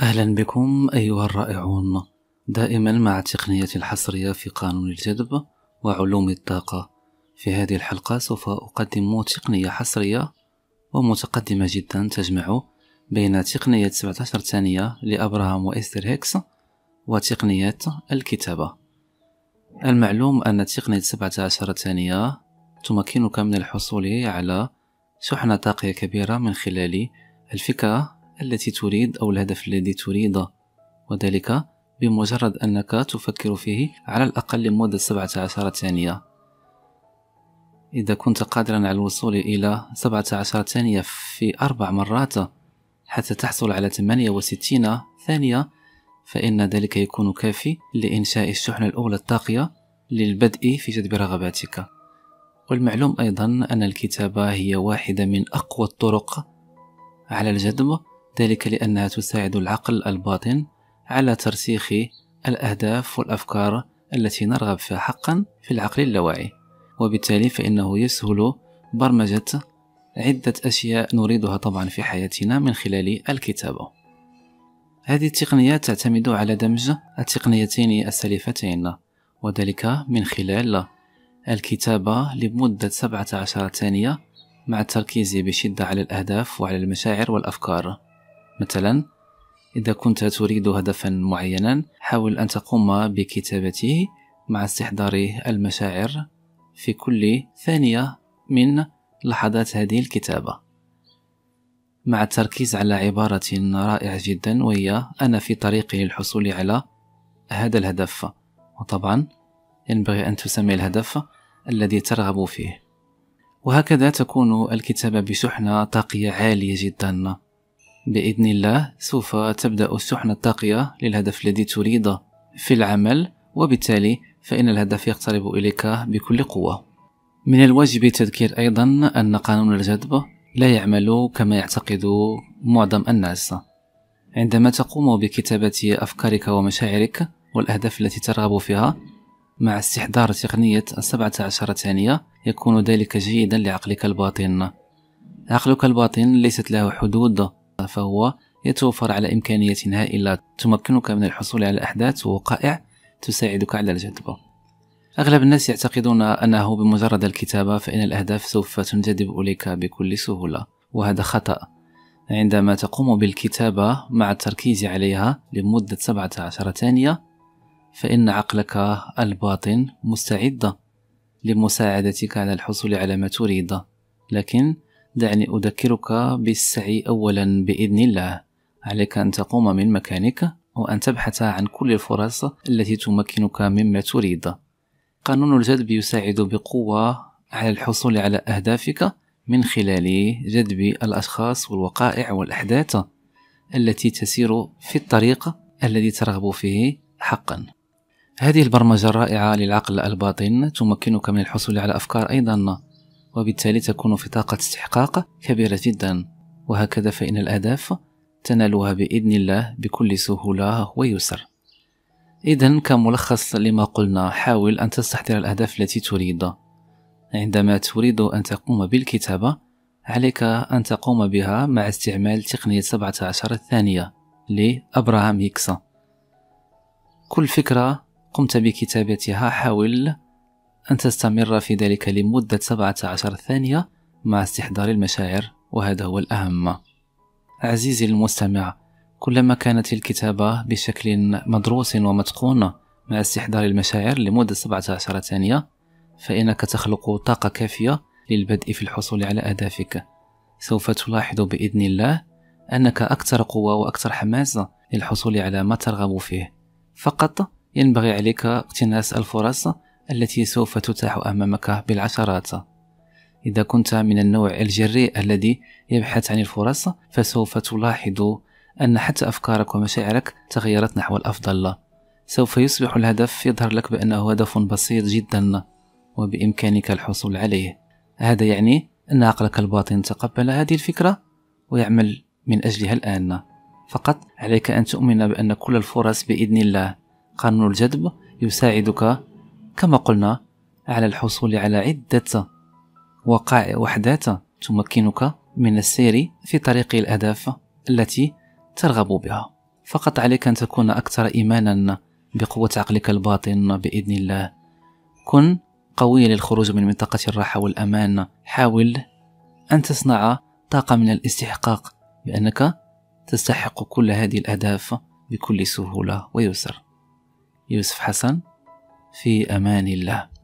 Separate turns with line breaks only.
أهلا بكم أيها الرائعون. دائما مع التقنية الحصرية في قانون الجذب وعلوم الطاقة. في هذه الحلقة سوف أقدم تقنية حصرية ومتقدمة جدا تجمع بين تقنية 17 ثانية لأبراهام وإستر هيكس وتقنية الكتابة. المعلوم أن تقنية 17 ثانية تمكنك من الحصول على شحنة طاقية كبيرة من خلال الفكرة التي تريد أو الهدف الذي تريده وذلك بمجرد أنك تفكر فيه على الأقل لمدة 17 ثانية. إذا كنت قادرا على الوصول إلى 17 ثانية في أربع مرات حتى تحصل على 68 ثانية فإن ذلك يكون كافي لإنشاء الشحنة الأولى الطاقية للبدء في جذب رغباتك. والمعلوم أيضا أن الكتابة هي واحدة من أقوى الطرق على الجذب ذلك لأنها تساعد العقل الباطن على ترسيخ الأهداف والأفكار التي نرغب فيها حقا في العقل اللاواعي. وبالتالي فإنه يسهل برمجة عدة أشياء نريدها طبعا في حياتنا من خلال الكتابة. هذه التقنيات تعتمد على دمج التقنيتين السليفتين وذلك من خلال الكتابة لمدة 17 ثانية مع التركيز بشدة على الأهداف وعلى المشاعر والأفكار. مثلا إذا كنت تريد هدفا معينا حاول أن تقوم بكتابته مع استحضار المشاعر في كل ثانية من لحظات هذه الكتابة. مع التركيز على عبارة رائعة جدا وهي أنا في طريقي للحصول على هذا الهدف. وطبعا ينبغي أن تسمي الهدف الذي ترغب فيه. وهكذا تكون الكتابة بشحنة طاقية عالية جدا. بإذن الله سوف تبدأ الشحنة الطاقية للهدف الذي تريده في العمل وبالتالي فإن الهدف يقترب إليك بكل قوة. من الواجب التذكير أيضا أن قانون الجذب لا يعمل كما يعتقد معظم الناس. عندما تقوم بكتابة أفكارك ومشاعرك والأهداف التي ترغب فيها مع استحضار تقنية السبعة عشر ثانية يكون ذلك جيدا لعقلك الباطن. عقلك الباطن ليست له حدود. فهو يتوفر على إمكانية هائلة تمكنك من الحصول على أحداث ووقائع تساعدك على الجذب. أغلب الناس يعتقدون أنه بمجرد الكتابة فإن الأهداف سوف تنجذب إليك بكل سهولة وهذا خطأ. عندما تقوم بالكتابة مع التركيز عليها لمدة 17 ثانية فإن عقلك الباطن مستعد لمساعدتك على الحصول على ما تريد لكن دعني أذكرك بالسعي أولا بإذن الله. عليك أن تقوم من مكانك وأن تبحث عن كل الفرص التي تمكنك مما تريد. قانون الجذب يساعد بقوة على الحصول على أهدافك من خلال جذب الأشخاص والوقائع والأحداث التي تسير في الطريق الذي ترغب فيه حقا. هذه البرمجة الرائعة للعقل الباطن تمكنك من الحصول على أفكار أيضا. وبالتالي تكون في طاقة استحقاق كبيرة جدا. وهكذا فإن الأهداف تنالها بإذن الله بكل سهولة ويسر. إذا كملخص لما قلنا حاول أن تستحضر الأهداف التي تريد. عندما تريد أن تقوم بالكتابة عليك أن تقوم بها مع استعمال تقنية 17 ثانية لأبراهام هيكس كل فكرة قمت بكتابتها حاول أن تستمر في ذلك لمدة 17 ثانية مع استحضار المشاعر وهذا هو الأهم. عزيزي المستمع كلما كانت الكتابة بشكل مدروس ومتقون مع استحضار المشاعر لمدة 17 ثانية فإنك تخلق طاقة كافية للبدء في الحصول على أهدافك. سوف تلاحظ بإذن الله أنك أكثر قوة وأكثر حماس للحصول على ما ترغب فيه. فقط ينبغي عليك اقتناص الفرص التي سوف تتاح أمامك بالعشرات. إذا كنت من النوع الجريء الذي يبحث عن الفرص فسوف تلاحظ أن حتى أفكارك ومشاعرك تغيرت نحو الأفضل. سوف يصبح الهدف يظهر لك بأنه هدف بسيط جدا وبإمكانك الحصول عليه. هذا يعني أن عقلك الباطن تقبل هذه الفكرة ويعمل من أجلها الآن. فقط عليك أن تؤمن بأن كل الفرص بإذن الله. قانون الجذب يساعدك كما قلنا على الحصول على عدة وقائع وحدات تمكنك من السير في طريق الأهداف التي ترغب بها. فقط عليك أن تكون أكثر إيمانا بقوة عقلك الباطن. بإذن الله كن قويا للخروج من منطقة الراحة والأمان. حاول أن تصنع طاقة من الاستحقاق بأنك تستحق كل هذه الأهداف بكل سهولة. ويسر. يوسف حسن. في أمان الله.